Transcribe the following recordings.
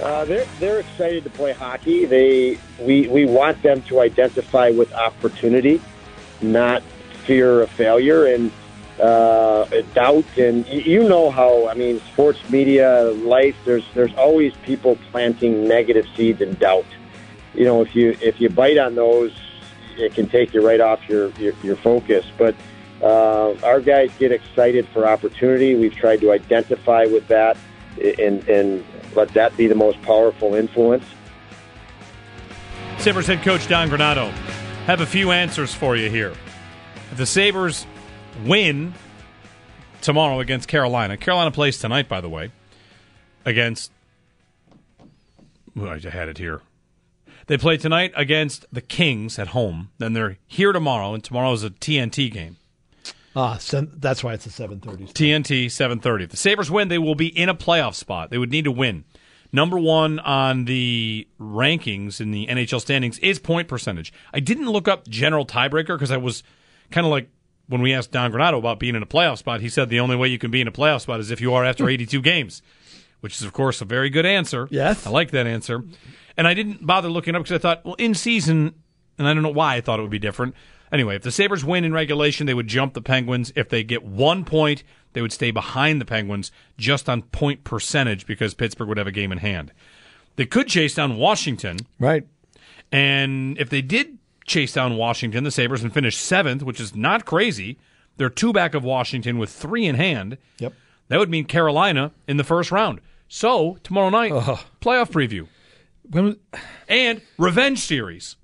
Uh, they're they're excited to play hockey. They we we want them to identify with opportunity, not fear of failure and uh, doubt. And you know how I mean, sports media, life. There's there's always people planting negative seeds and doubt. You know, if you if you bite on those, it can take you right off your your, your focus. But uh, our guys get excited for opportunity. We've tried to identify with that and and let that be the most powerful influence. Sabres head coach Don Granato have a few answers for you here. If the Sabres win tomorrow against Carolina, Carolina plays tonight, by the way, against. I had it here. They play tonight against the Kings at home. Then they're here tomorrow, and tomorrow is a TNT game. Ah, so that's why it's a 7:30. TNT 7:30. If the Sabres win, they will be in a playoff spot. They would need to win. Number 1 on the rankings in the NHL standings is point percentage. I didn't look up general tiebreaker because I was kind of like when we asked Don Granato about being in a playoff spot, he said the only way you can be in a playoff spot is if you are after 82 games, which is of course a very good answer. Yes. I like that answer. And I didn't bother looking up because I thought, well, in season, and I don't know why I thought it would be different. Anyway, if the Sabres win in regulation, they would jump the Penguins. If they get one point, they would stay behind the Penguins just on point percentage because Pittsburgh would have a game in hand. They could chase down Washington. Right. And if they did chase down Washington, the Sabres, and finish seventh, which is not crazy, they're two back of Washington with three in hand. Yep. That would mean Carolina in the first round. So, tomorrow night, Ugh. playoff preview. When, and revenge series.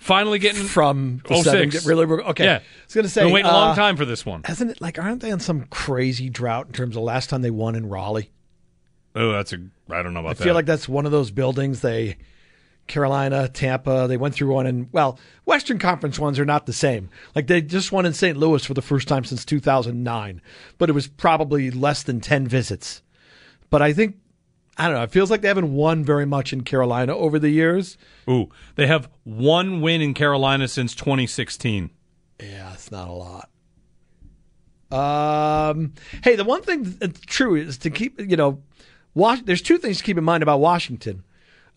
Finally getting from the 06. Really, okay. Yeah. I was going to say, been waiting uh, a long time for this one. Hasn't it? Like, aren't they on some crazy drought in terms of last time they won in Raleigh? Oh, that's a. I don't know about I that. I feel like that's one of those buildings they. Carolina, Tampa, they went through one, and well, Western Conference ones are not the same. Like they just won in St. Louis for the first time since 2009, but it was probably less than 10 visits. But I think I don't know. It feels like they haven't won very much in Carolina over the years. Ooh, they have one win in Carolina since 2016. Yeah, it's not a lot. Um, hey, the one thing that's true is to keep, you know, Was- there's two things to keep in mind about Washington.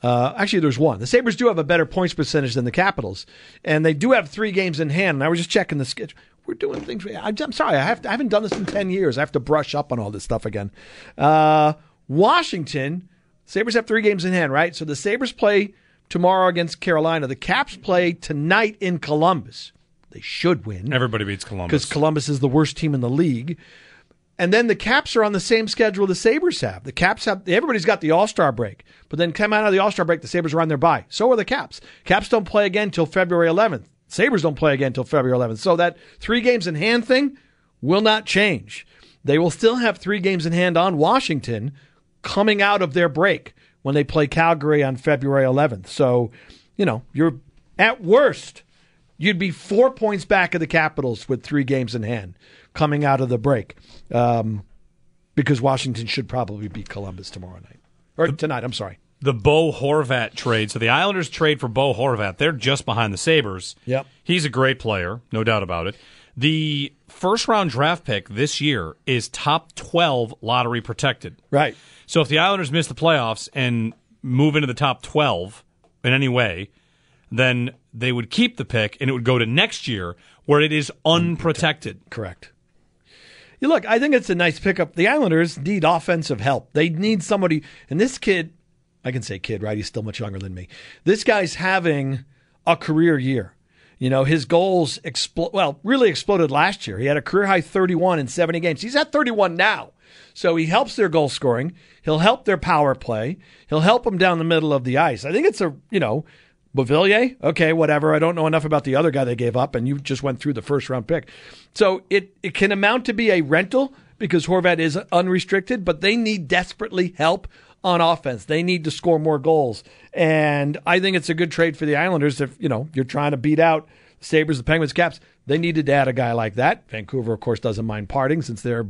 Uh, actually, there's one. The Sabres do have a better points percentage than the Capitals, and they do have three games in hand. And I was just checking the schedule. We're doing things. I'm sorry, I, have to, I haven't done this in 10 years. I have to brush up on all this stuff again. Uh, Washington, Sabres have three games in hand, right? So the Sabres play tomorrow against Carolina. The Caps play tonight in Columbus. They should win. Everybody beats Columbus. Because Columbus is the worst team in the league. And then the Caps are on the same schedule the Sabres have. The Caps have everybody's got the All Star break, but then come out of the All Star break, the Sabres are on their bye. So are the Caps. Caps don't play again until February 11th. Sabres don't play again until February 11th. So that three games in hand thing will not change. They will still have three games in hand on Washington coming out of their break when they play Calgary on February 11th. So, you know, you're at worst, you'd be four points back of the Capitals with three games in hand coming out of the break. Um, because Washington should probably beat Columbus tomorrow night. Or tonight, I'm sorry. The Bo Horvat trade. So the Islanders trade for Bo Horvat. They're just behind the Sabres. Yep. He's a great player, no doubt about it. The first round draft pick this year is top 12 lottery protected. Right. So if the Islanders miss the playoffs and move into the top 12 in any way, then they would keep the pick and it would go to next year where it is unprotected. Correct. You look, I think it's a nice pickup. The Islanders need offensive help. They need somebody, and this kid, I can say kid, right? He's still much younger than me. This guy's having a career year. You know, his goals explode. Well, really exploded last year. He had a career high 31 in 70 games. He's at 31 now. So he helps their goal scoring. He'll help their power play. He'll help them down the middle of the ice. I think it's a, you know, Beauvillier, okay, whatever. I don't know enough about the other guy they gave up, and you just went through the first round pick. So it, it can amount to be a rental because Horvat is unrestricted, but they need desperately help on offense. They need to score more goals. And I think it's a good trade for the Islanders if, you know, you're trying to beat out the Sabres, the Penguins, Caps. They needed to add a guy like that. Vancouver, of course, doesn't mind parting since they're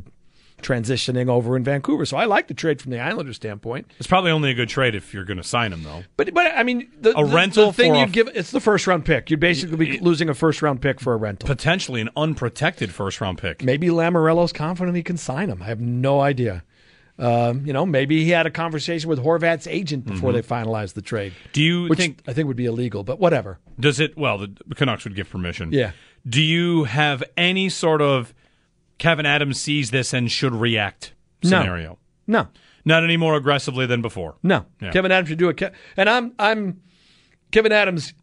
transitioning over in Vancouver. So I like the trade from the Islanders standpoint. It's probably only a good trade if you're going to sign him, though. But but I mean, the, A the- rental the thing you'd give it's the first round pick. You'd basically be losing a first round pick for a rental. Potentially an unprotected first round pick. Maybe Lamoriello's confident he can sign him. I have no idea. Um, you know, maybe he had a conversation with Horvat's agent before they finalized the trade. Do you which think I think would be illegal, but whatever. does it? Well, the Canucks would give permission. Yeah. Do you have any sort of Kevin Adams sees this and should react scenario? No, Not any more aggressively than before. no. Yeah. Kevin Adams should do it. And I'm I'm Kevin Adams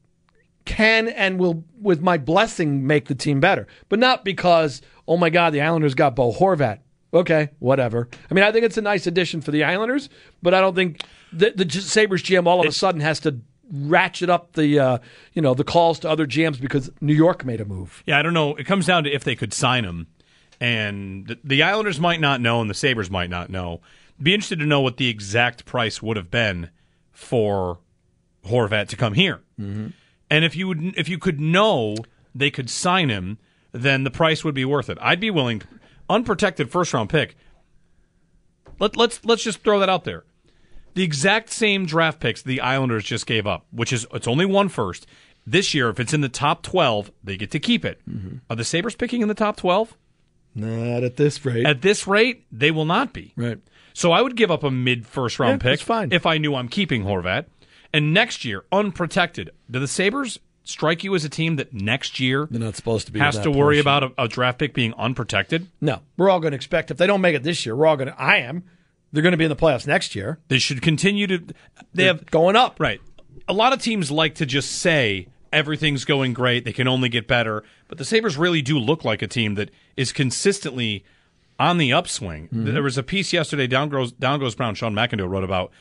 can and will, with my blessing, make the team better, but not because oh my God, the Islanders got Bo Horvat. Okay, whatever. I mean, I think it's a nice addition for the Islanders, but I don't think the, the Sabres GM all of a sudden has to ratchet up the uh, you know the calls to other GMs because New York made a move. Yeah, I don't know. It comes down to if they could sign him, and the, the Islanders might not know, and the Sabres might not know. Be interested to know what the exact price would have been for Horvat to come here. Mm-hmm. And if you would, if you could know they could sign him, then the price would be worth it. I'd be willing. Unprotected first round pick. Let, let's let's just throw that out there. The exact same draft picks the Islanders just gave up, which is it's only one first. This year, if it's in the top twelve, they get to keep it. Mm-hmm. Are the Sabres picking in the top twelve? Not at this rate. At this rate, they will not be. right. So I would give up a mid first round Yeah, pick fine. if I knew I'm keeping Horvat. And next year, unprotected, do the Sabres strike you as a team that next year They're not supposed to be. has to worry portion. about a, a draft pick being unprotected? No, we're all going to expect if they don't make it this year, we're all going to. I am. They're going to be in the playoffs next year. They should continue to. They They're have going up. Right. A lot of teams like to just say everything's going great, they can only get better, but the Sabres really do look like a team that is consistently on the upswing. Mm-hmm. There was a piece yesterday, Down Goes, Down Goes Brown, Sean McIndoe wrote about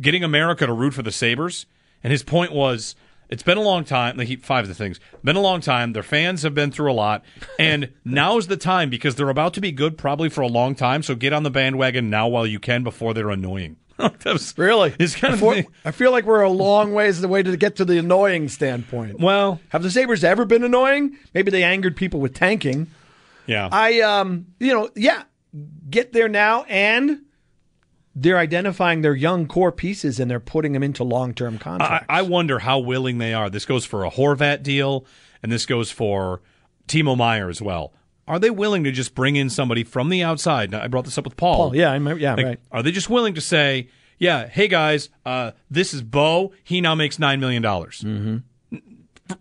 getting America to root for the Sabres, and his point was it's been a long time. Like he, five of the things been a long time. Their fans have been through a lot, and now is the time because they're about to be good probably for a long time. So get on the bandwagon now while you can before they're annoying. was Really? It's kind of feel- I feel like we're a long ways the way to get to the annoying standpoint. Well, Have the Sabres ever been annoying? Maybe they angered people with tanking. yeah. I, um, you know, yeah, get there now, and they're identifying their young core pieces and they're putting them into long term I, contracts. I wonder how willing they are. This goes for a Horvat deal, and this goes for Timo Meier as well. Are they willing to just bring in somebody from the outside? Now, I brought this up with Paul. Paul, yeah, I remember, yeah, Like, right. Are they just willing to say, "Yeah, hey guys, uh, this is Bo. He now makes nine million dollars." Mm-hmm.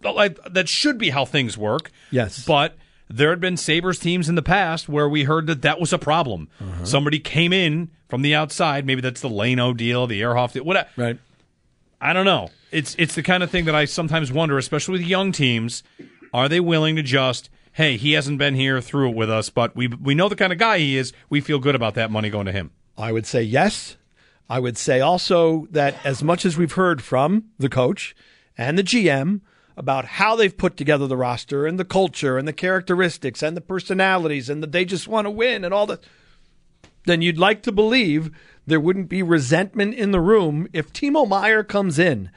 Like, that should be how things work. Yes. but there had been Sabres teams in the past where we heard that that was a problem. Uh-huh. Somebody came in from the outside. Maybe that's the Leino deal, the Ehrhoff deal, whatever. Right. I don't know. It's it's the kind of thing that I sometimes wonder, especially with young teams, are they willing to just, hey, he hasn't been here through it with us, but we we know the kind of guy he is. We feel good about that money going to him. I would say yes. I would say also that as much as we've heard from the coach and the GM about how they've put together the roster and the culture and the characteristics and the personalities and that they just want to win and all that, then you'd like to believe there wouldn't be resentment in the room if Timo Meier comes in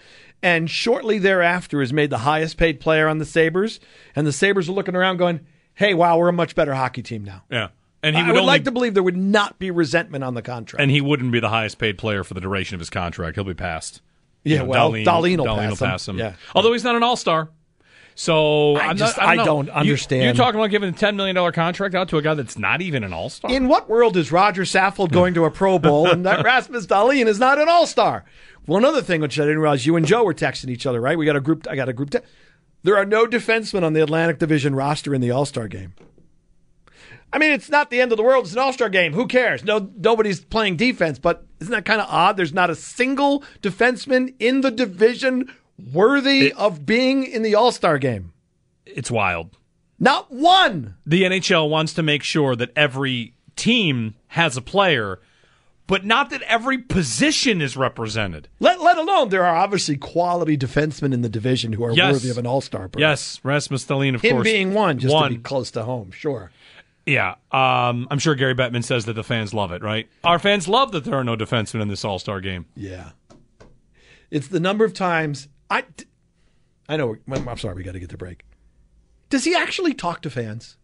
and shortly thereafter is made the highest paid player on the Sabres and the Sabres are looking around going, hey, wow, we're a much better hockey team now. Yeah, and he would, I would, only, like to believe there would not be resentment on the contract. and he wouldn't be the highest paid player for the duration of his contract. He'll be passed. Yeah, You know, well, Dahlin- Dahlin will Dahlin pass him. Yeah. Although he's not an all star. So I just- not, I know. don't understand. You're talking about giving a ten million dollar contract out to a guy that's not even an all star. In what world is Rodger Saffold going to a Pro Bowl and that Rasmus Dahlin is not an All Star? One other thing which I didn't realize you and Joe were texting each other, right? We got a group. I got a group. Te- there are no defensemen on the Atlantic Division roster in the All Star game. I mean, it's not the end of the world. It's an All Star game. Who cares? No, nobody's playing defense. But isn't that kind of odd? There's not a single defenseman in the division worthy It- of being in the All Star game. It's wild. Not one. The NHL wants to make sure that every team has a player, but not that every position is represented. Let let alone there are obviously quality defensemen in the division who are Yes. worthy of an All Star. Yes, Rasmus Dahlin, of him course. being one, just one. to be close to home. Sure. Yeah, um, I'm sure Gary Bettman says that the fans love it, right? Our fans love that there are no defensemen in this All Star game. Yeah. It's the number of times I. I know. I'm sorry. We got to get the break. Does he actually talk to fans?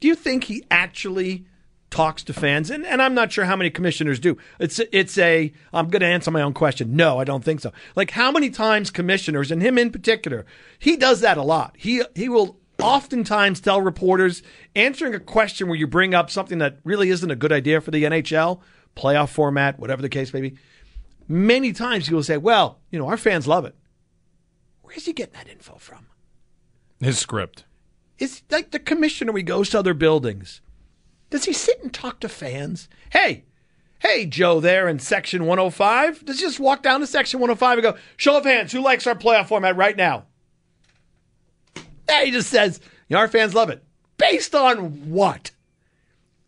Do you think he actually talks to fans? And, and I'm not sure how many commissioners do. It's it's a. I'm going to answer my own question. No, I don't think so. Like how many times commissioners and him in particular, he does that a lot. He he will oftentimes tell reporters answering a question where you bring up something that really isn't a good idea for the NHL playoff format, whatever the case may be. Many times he will say, "Well, you know, our fans love it." Where's he getting that info from? His script. Is like the commissioner he goes to other buildings. Does he sit and talk to fans? Hey, hey, Joe there in section 105. Does he just walk down to section 105 and go, show of hands, who likes our playoff format right now? Yeah, he just says, you know, our fans love it. Based on what?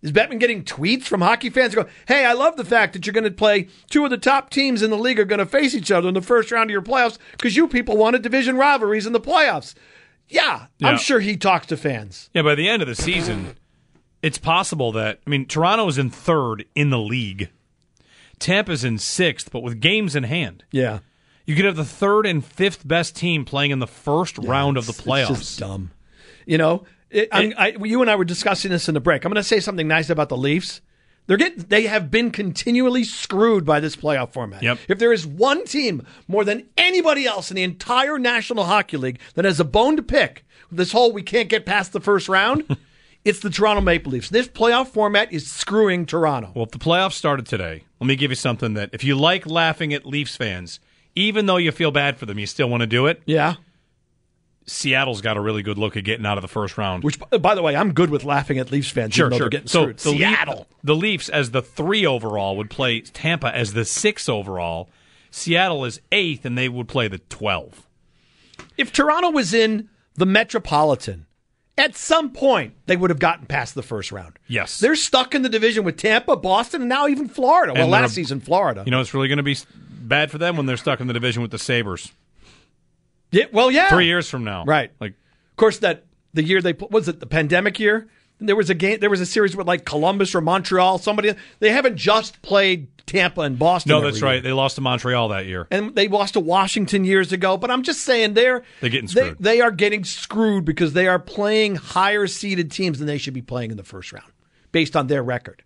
Is Bettman getting tweets from hockey fans who go, hey, I love the fact that you're going to play two of the top teams in the league are going to face each other in the first round of your playoffs because you people wanted division rivalries in the playoffs. Yeah, Yeah. I'm sure he talks to fans. Yeah, by the end of the season, it's possible that I mean Toronto is in third in the league. Tampa's in sixth, but with games in hand. Yeah. You could have the third and fifth best team playing in the first round of the playoffs. It's just dumb. You know, it, I'm, I, you and I were discussing this in the break. I'm going to say something nice about the Leafs. They're getting, they have been continually screwed by this playoff format. Yep. If there is one team more than anybody else in the entire National Hockey League that has a bone to pick with this whole we can't get past the first round, it's the Toronto Maple Leafs. This playoff format is screwing Toronto. Well, if the playoffs started today, let me give you something that if you like laughing at Leafs fans, even though you feel bad for them, you still want to do it. Yeah. Seattle's got a really good look at getting out of the first round. Which, by the way, I'm good with laughing at Leafs fans. Sure, sure. Getting so screwed. the Seattle. the Leafs as the three overall would play Tampa as the six overall. Seattle is eighth, and they would play the twelve. if Toronto was in the Metropolitan, at some point they would have gotten past the first round. Yes. They're stuck in the division with Tampa, Boston, and now even Florida. well, last season, Florida. You know, it's really going to be bad for them when they're stuck in the division with the Sabres yeah, well, yeah. three years from now. Right. Like, Of course, that the year they was it the pandemic year? There was a game. There was a series with like Columbus or Montreal. Somebody they haven't just played Tampa and Boston. no, that's year. right. They lost to Montreal that year. and they lost to Washington years ago. But I'm just saying they're They're getting they, screwed. they are getting screwed because they are playing higher seeded teams than they should be playing in the first round based on their record.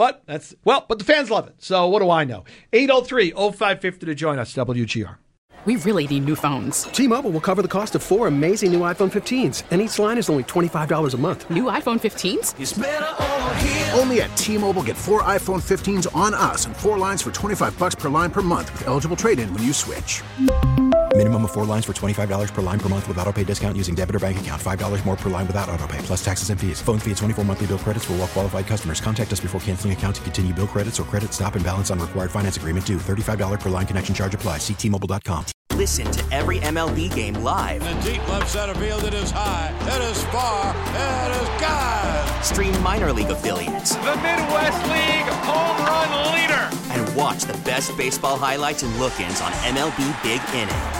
But that's well, but the fans love it. So what do I know? 803-0550 to join us, WGR. We really need new phones. T-Mobile will cover the cost of four amazing new iPhone 15s, and each line is only $25 a month. New iPhone 15s? Only at T-Mobile, get four iPhone 15s on us and four lines for 25 bucks per line per month with eligible trade-in when you switch. Minimum of four lines for $25 per line per month with auto pay discount using debit or bank account. $5 more per line without auto pay, plus taxes and fees. Phone fee at 24 monthly bill credits for all well qualified customers. Contact us before canceling account to continue bill credits or credit stop and balance on required finance agreement due. $35 per line connection charge applies. Ctmobile.com. Listen to every MLB game live. In the deep left center field, it is high, it is far, it is God. Stream minor league affiliates The Midwest League home run leader. and watch the best baseball highlights and look-ins on MLB Big Inning.